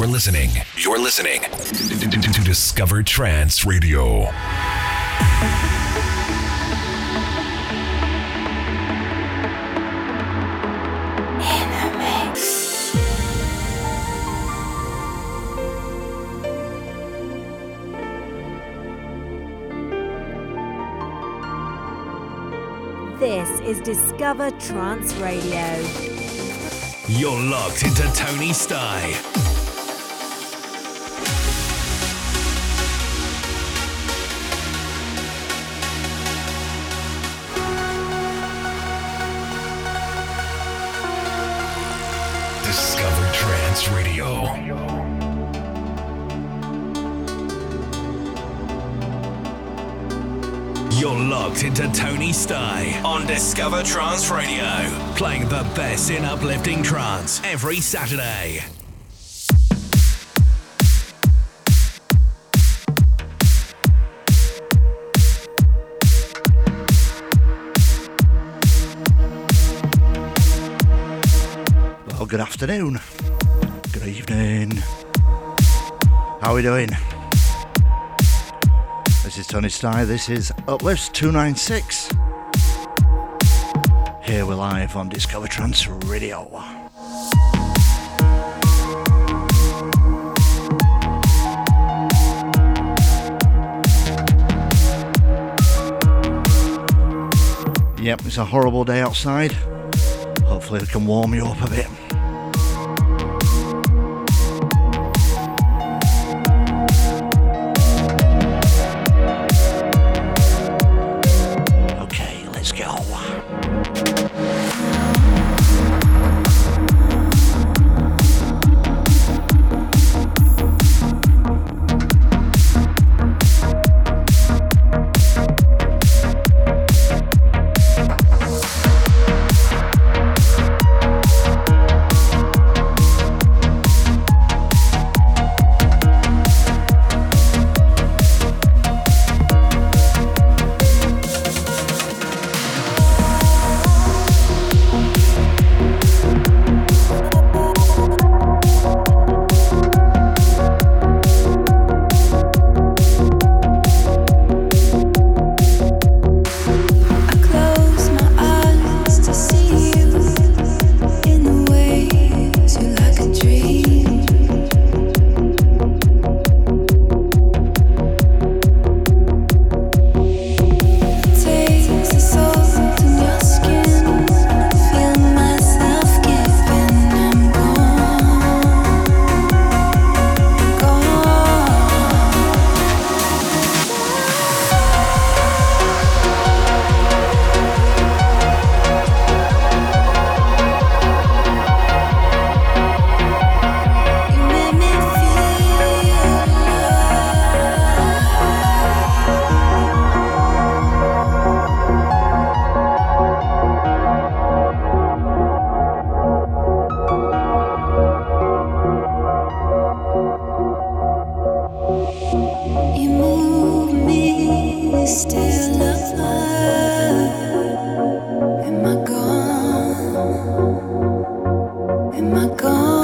You're listening. You're listening to, Discover Trance Radio. This is Discover Trance Radio. You're locked into Tony Sty. You're locked into Tony Sty on Discover Trance Radio, playing the best in uplifting trance every Saturday. Well, good afternoon. Good evening. How are we doing? Is Tony Sty. This is Uplifts 296. Here we're live on Discover Trance Radio. Yep, it's a horrible day outside. Hopefully, it can warm you up a bit. my God.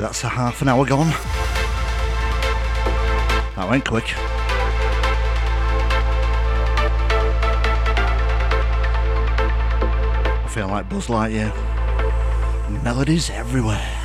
That's a half an hour gone. That went quick. I feel like Buzz Lightyear. Melodies everywhere.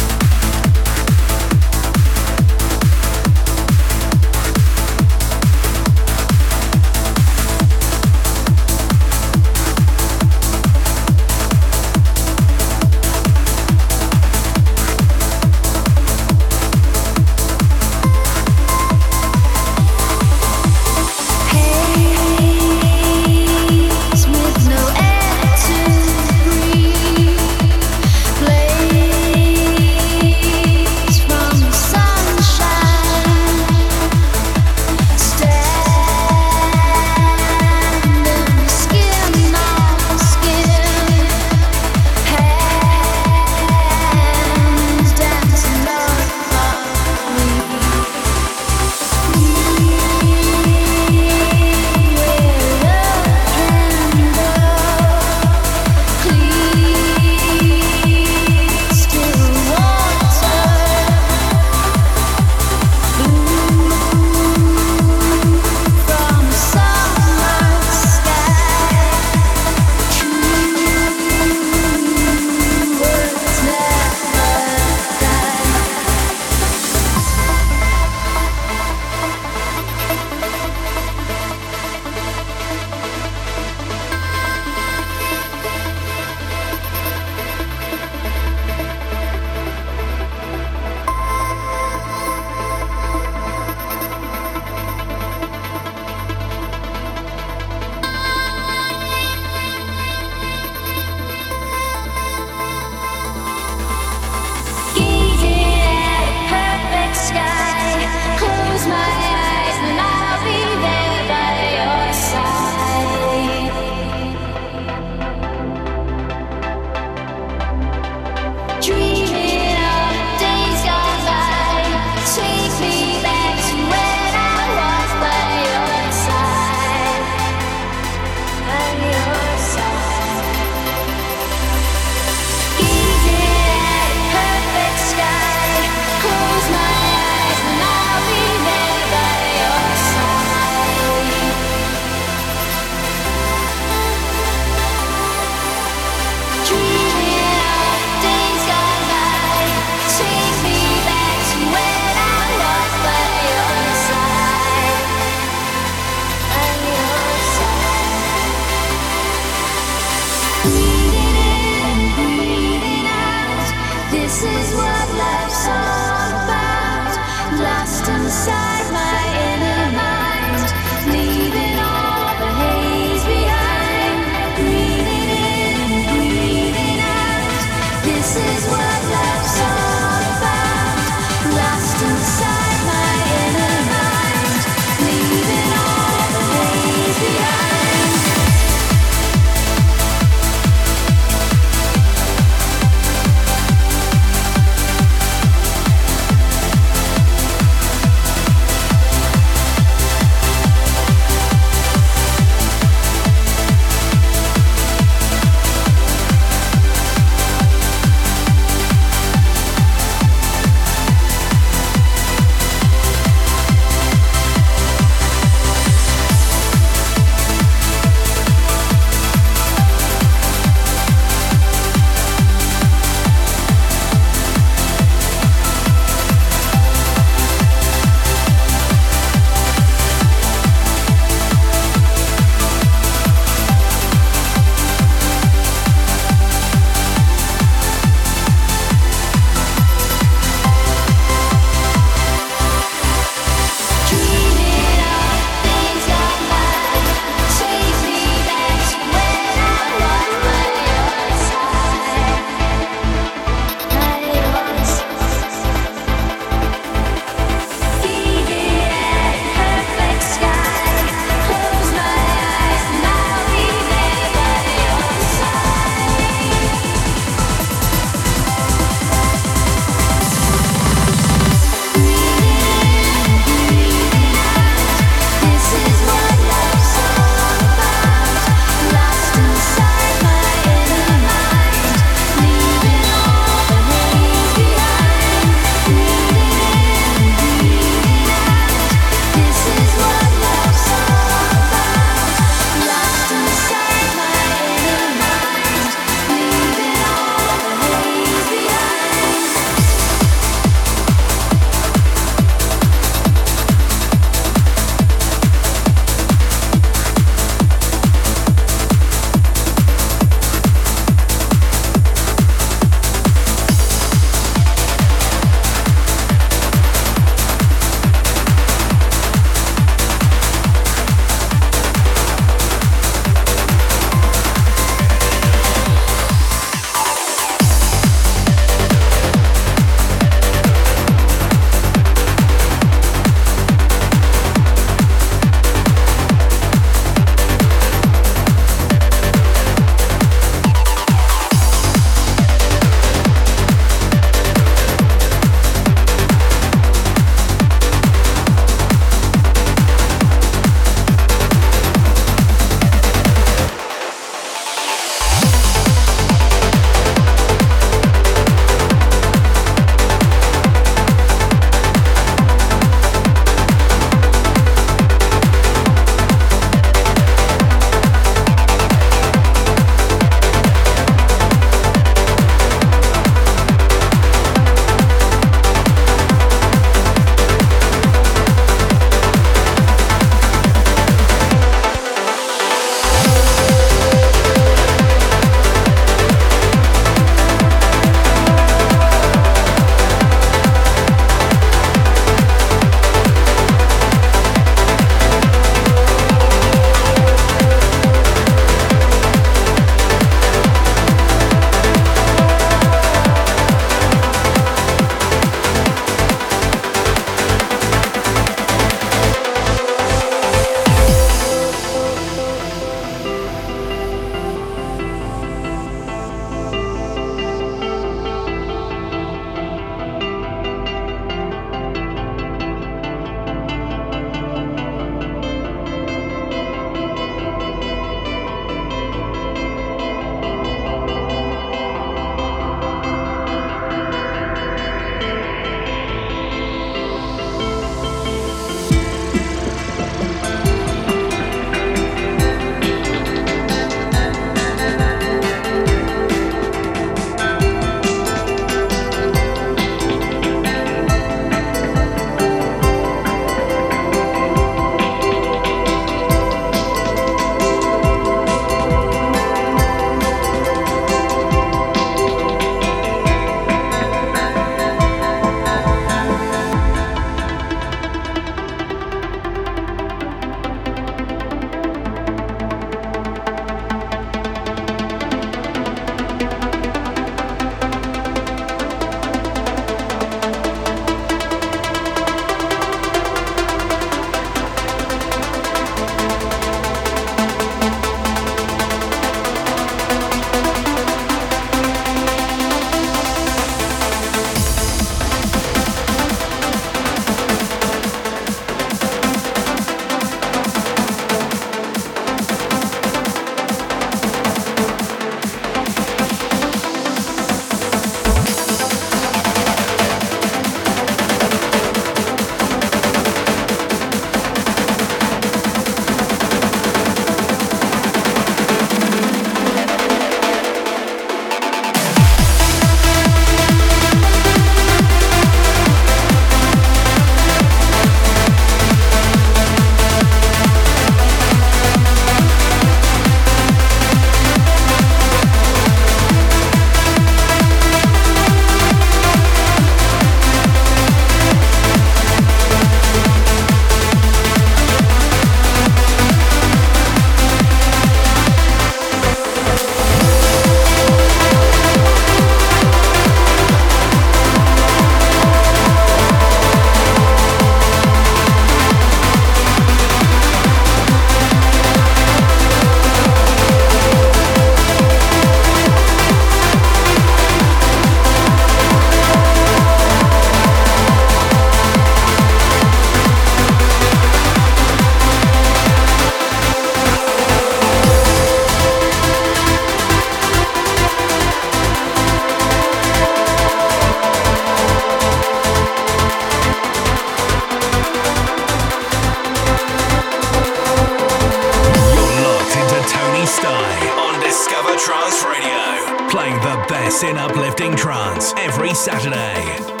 In uplifting trance every Saturday.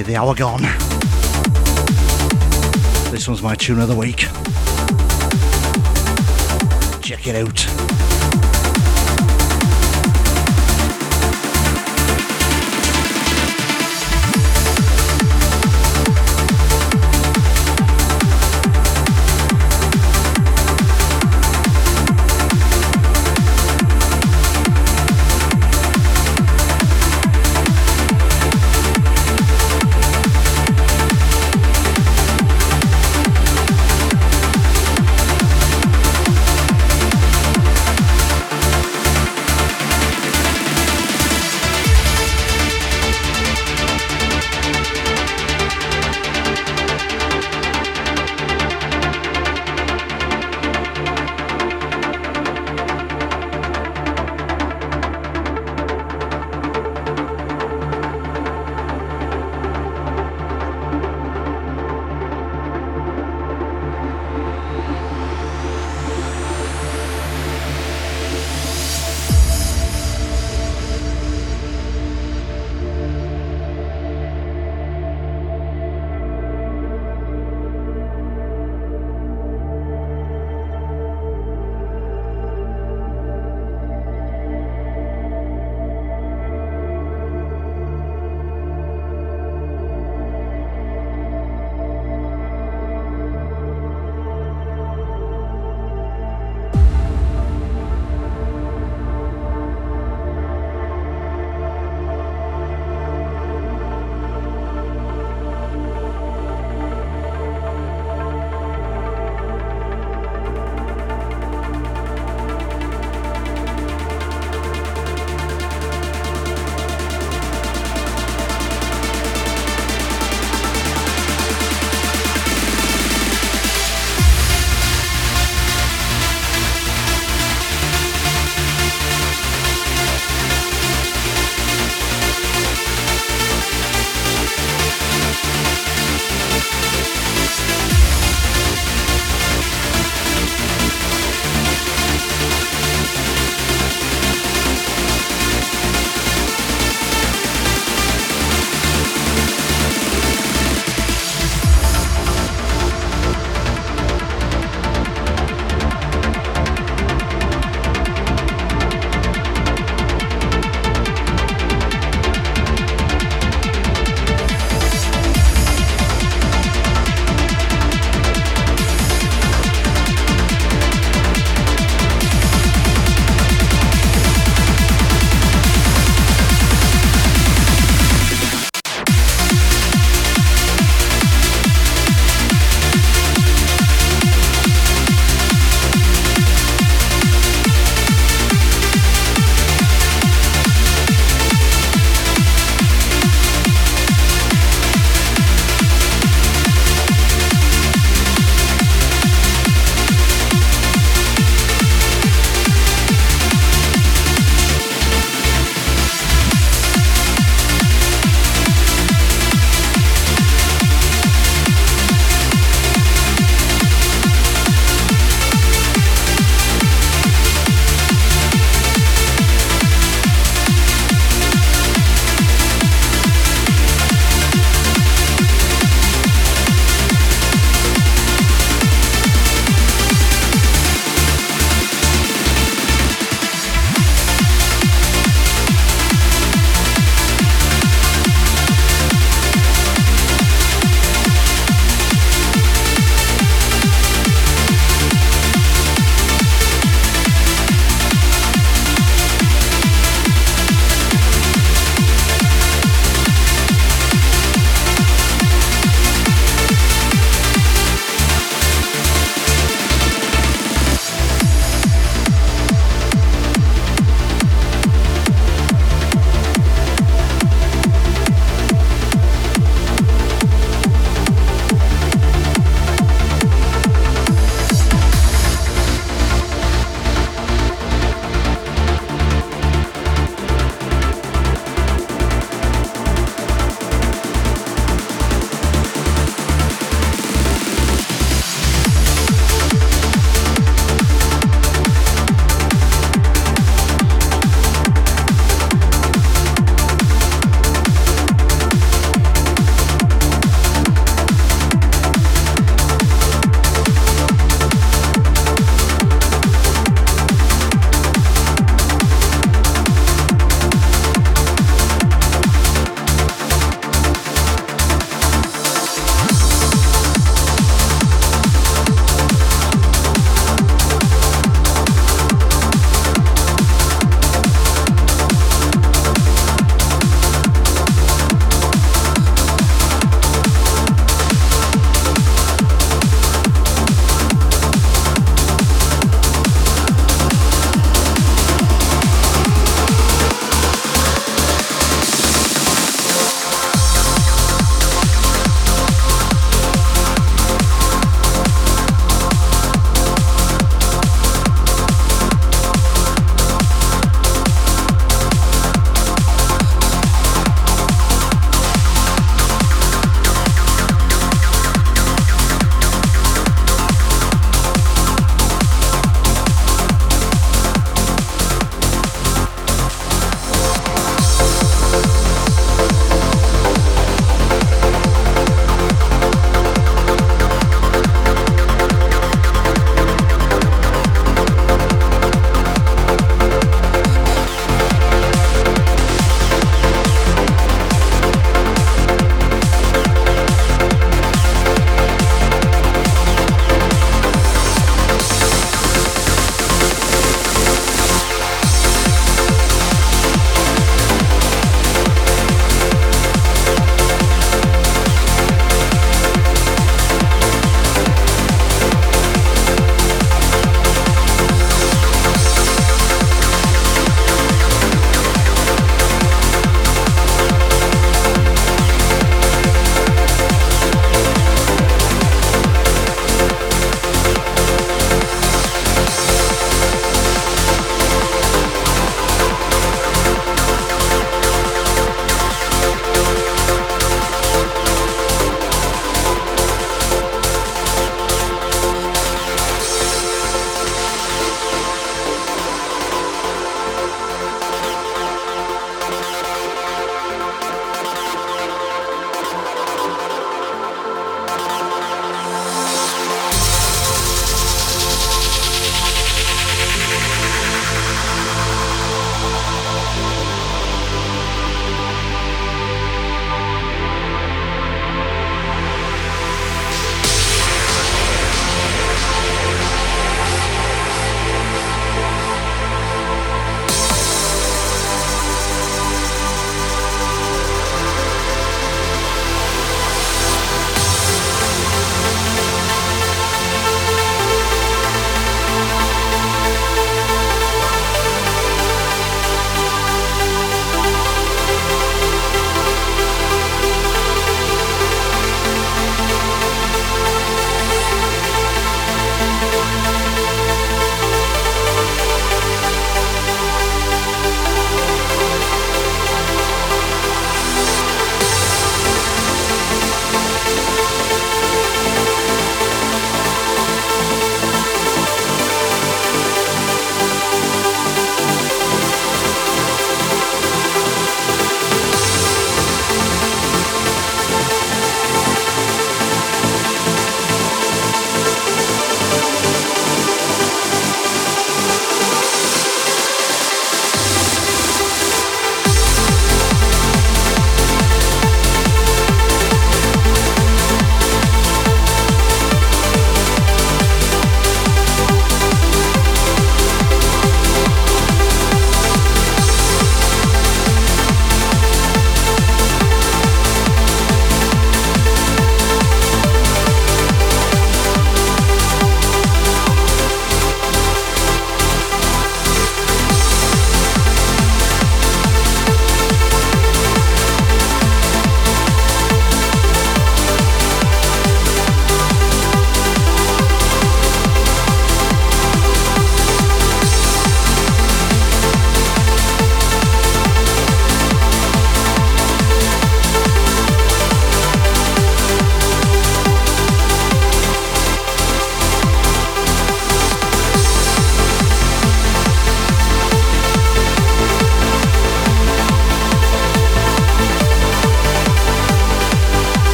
The Hour Gone. This one's my tune of the week. Check it out.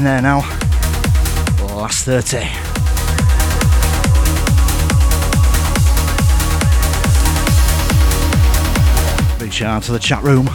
Getting there now. Oh, Last 30. Big shout out to the chat room.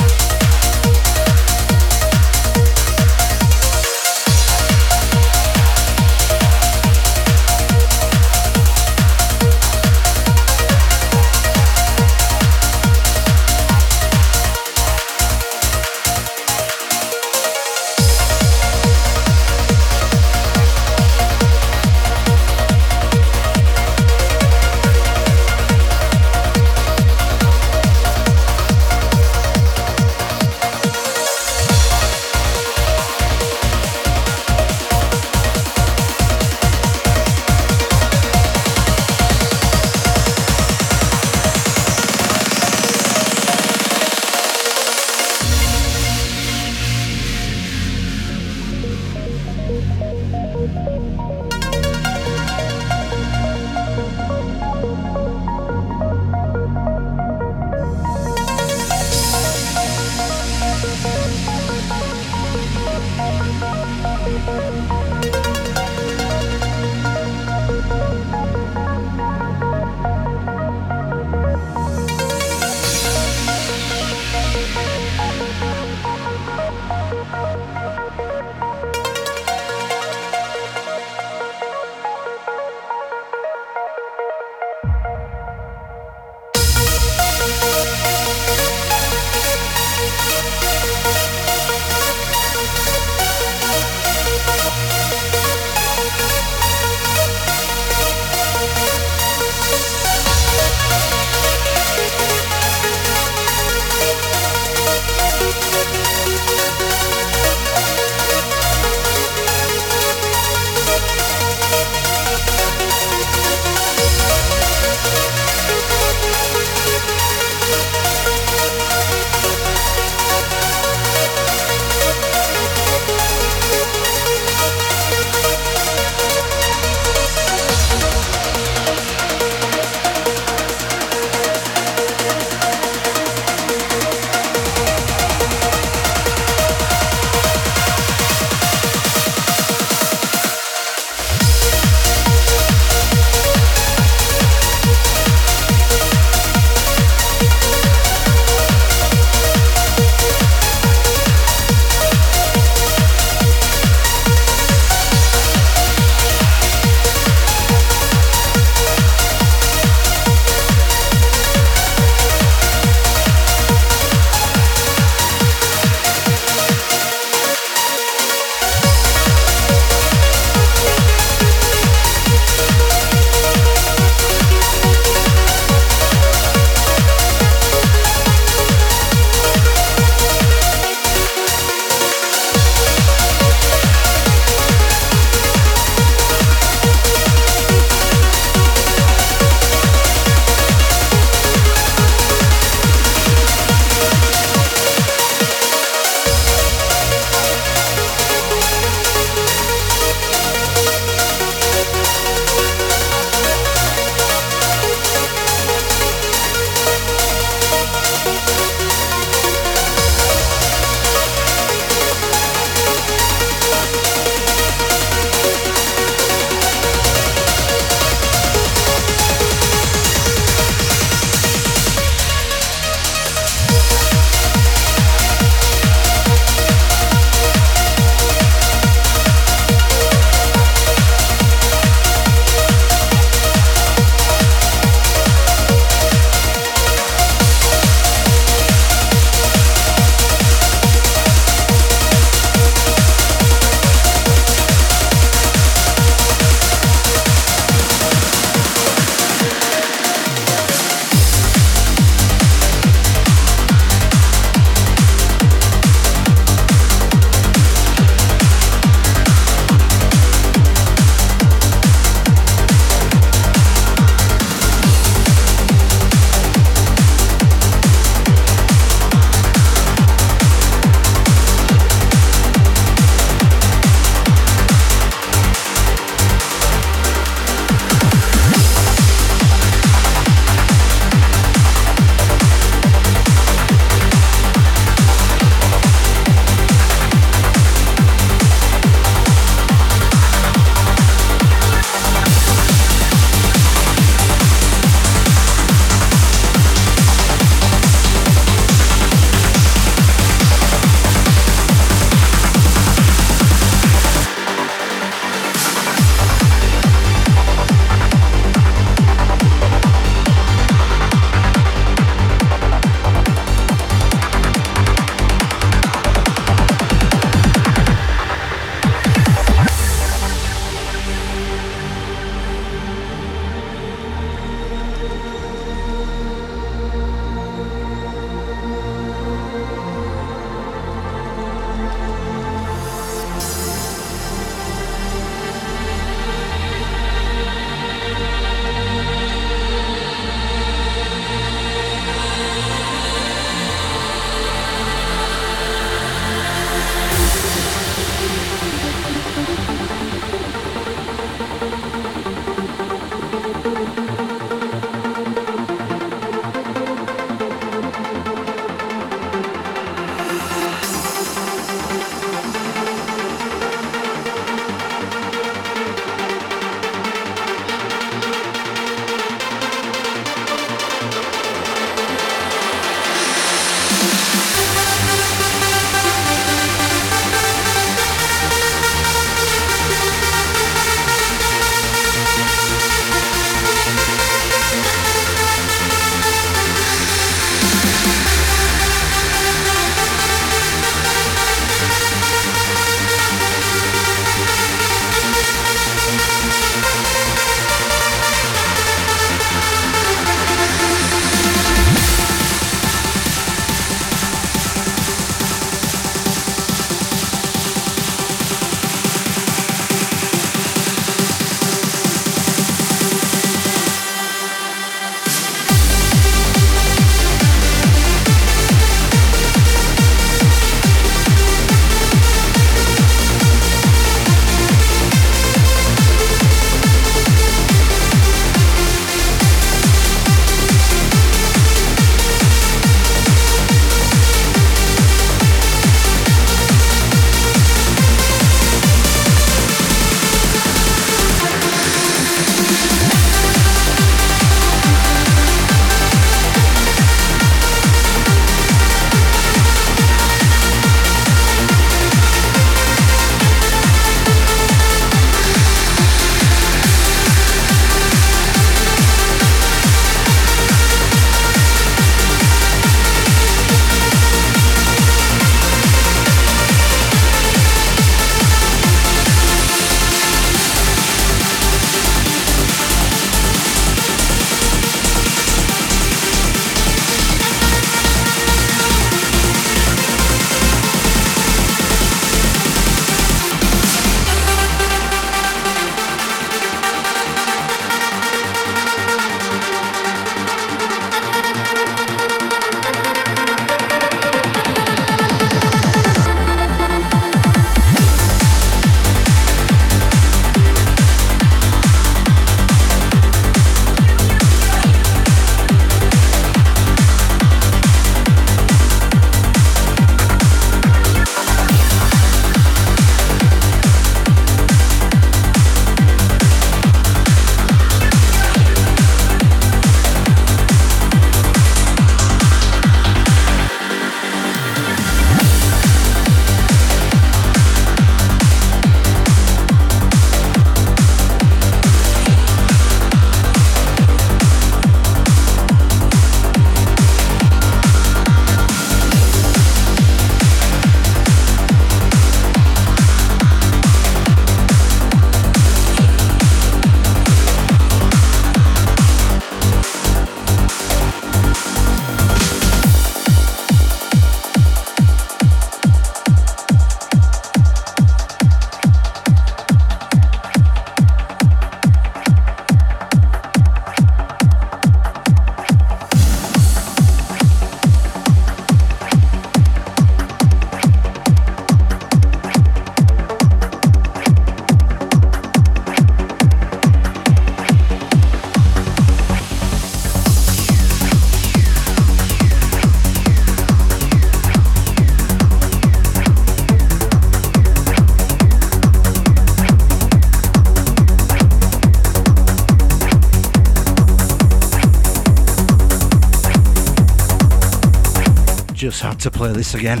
Just had to play this again.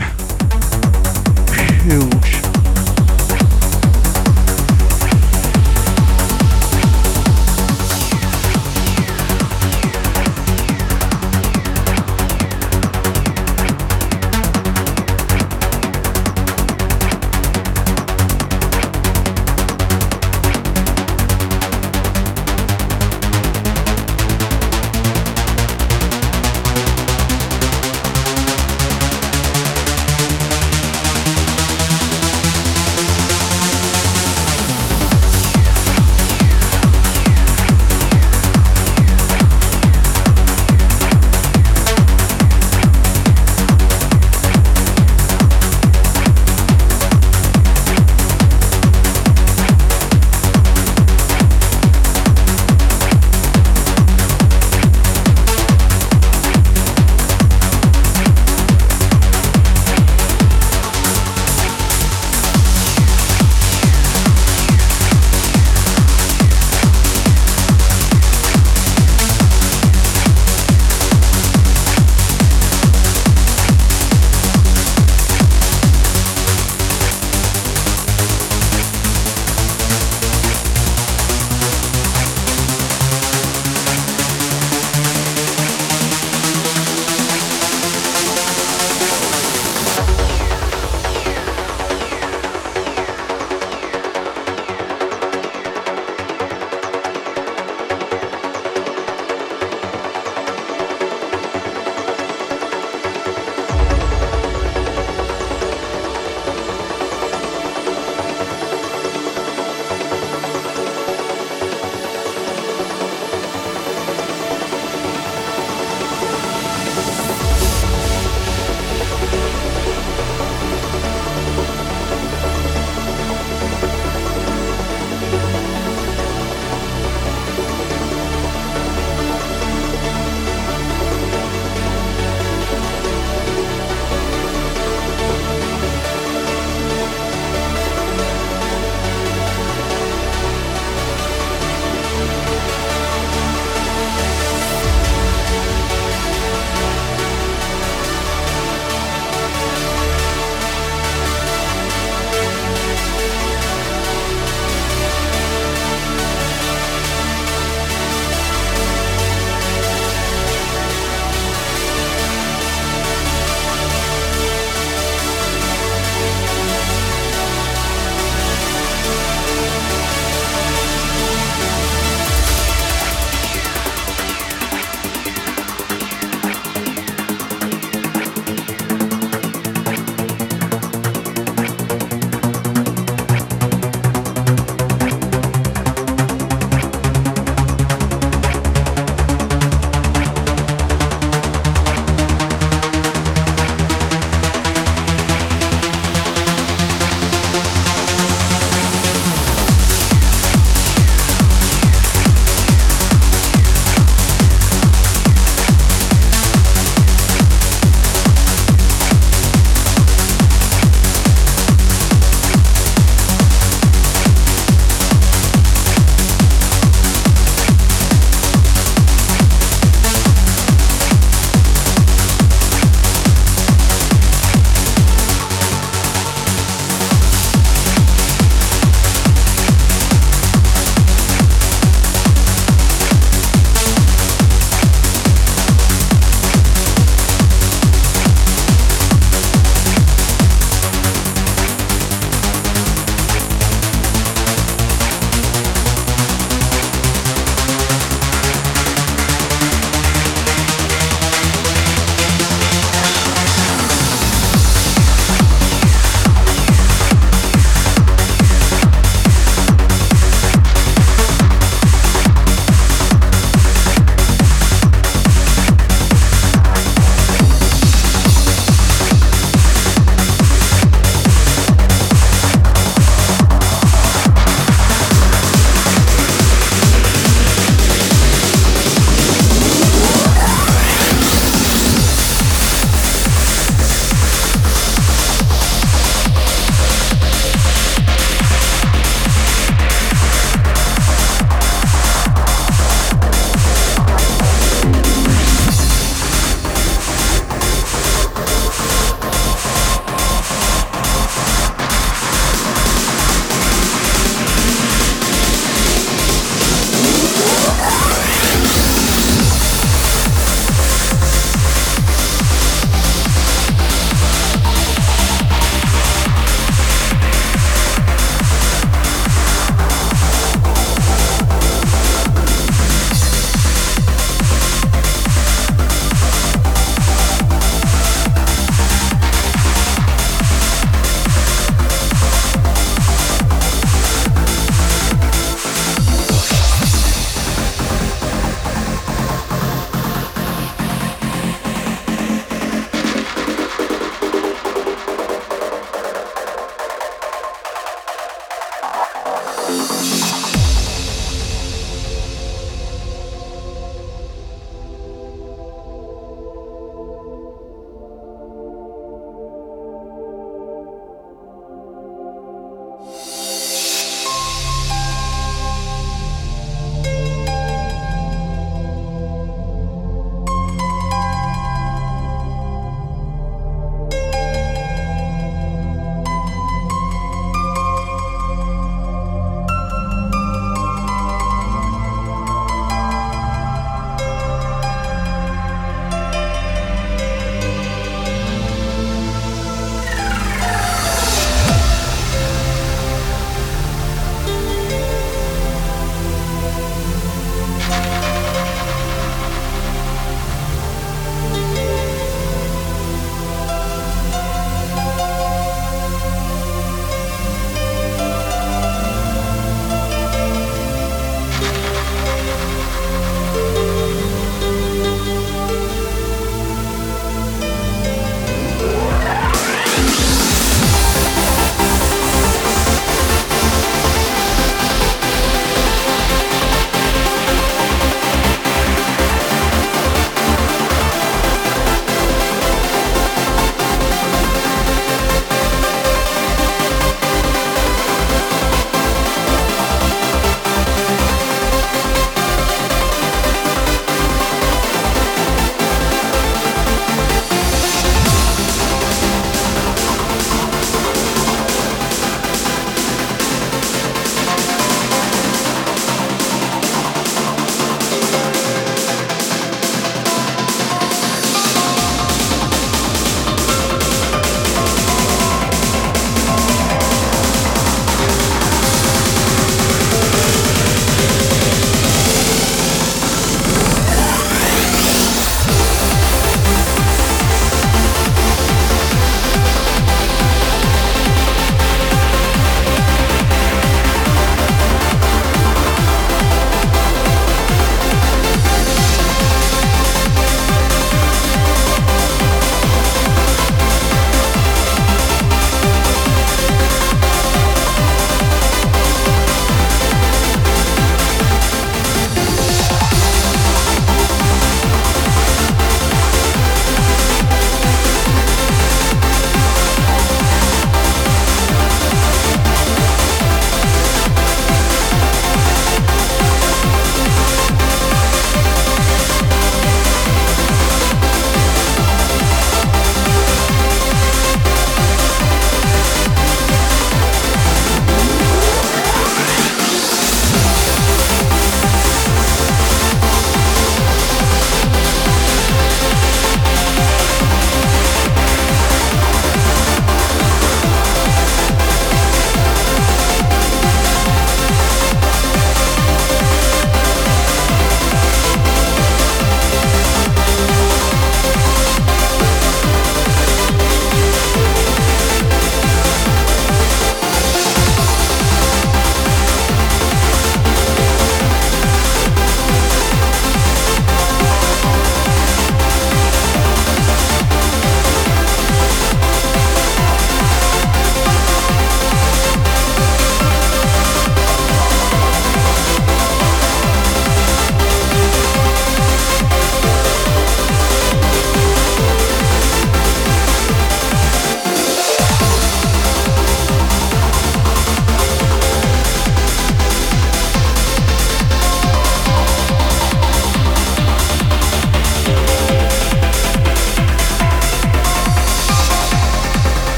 Huge.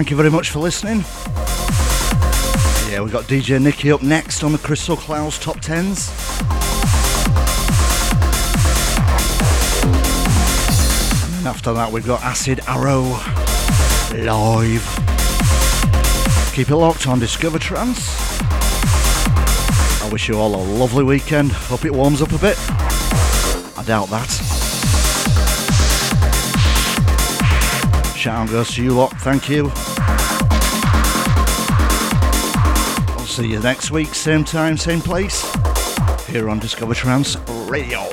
Thank you very much for listening. Yeah, we've got DJ Nikki up next on the Crystal Clouds Top 10s. And after that, we've got Acid Arrow live. Keep it locked on Discover Trance. I wish you all a lovely weekend. Hope it warms up a bit. I doubt that. Shout out goes to you lot. Thank you. I'll see you next week, same time, same place, here on Discover Trance Radio.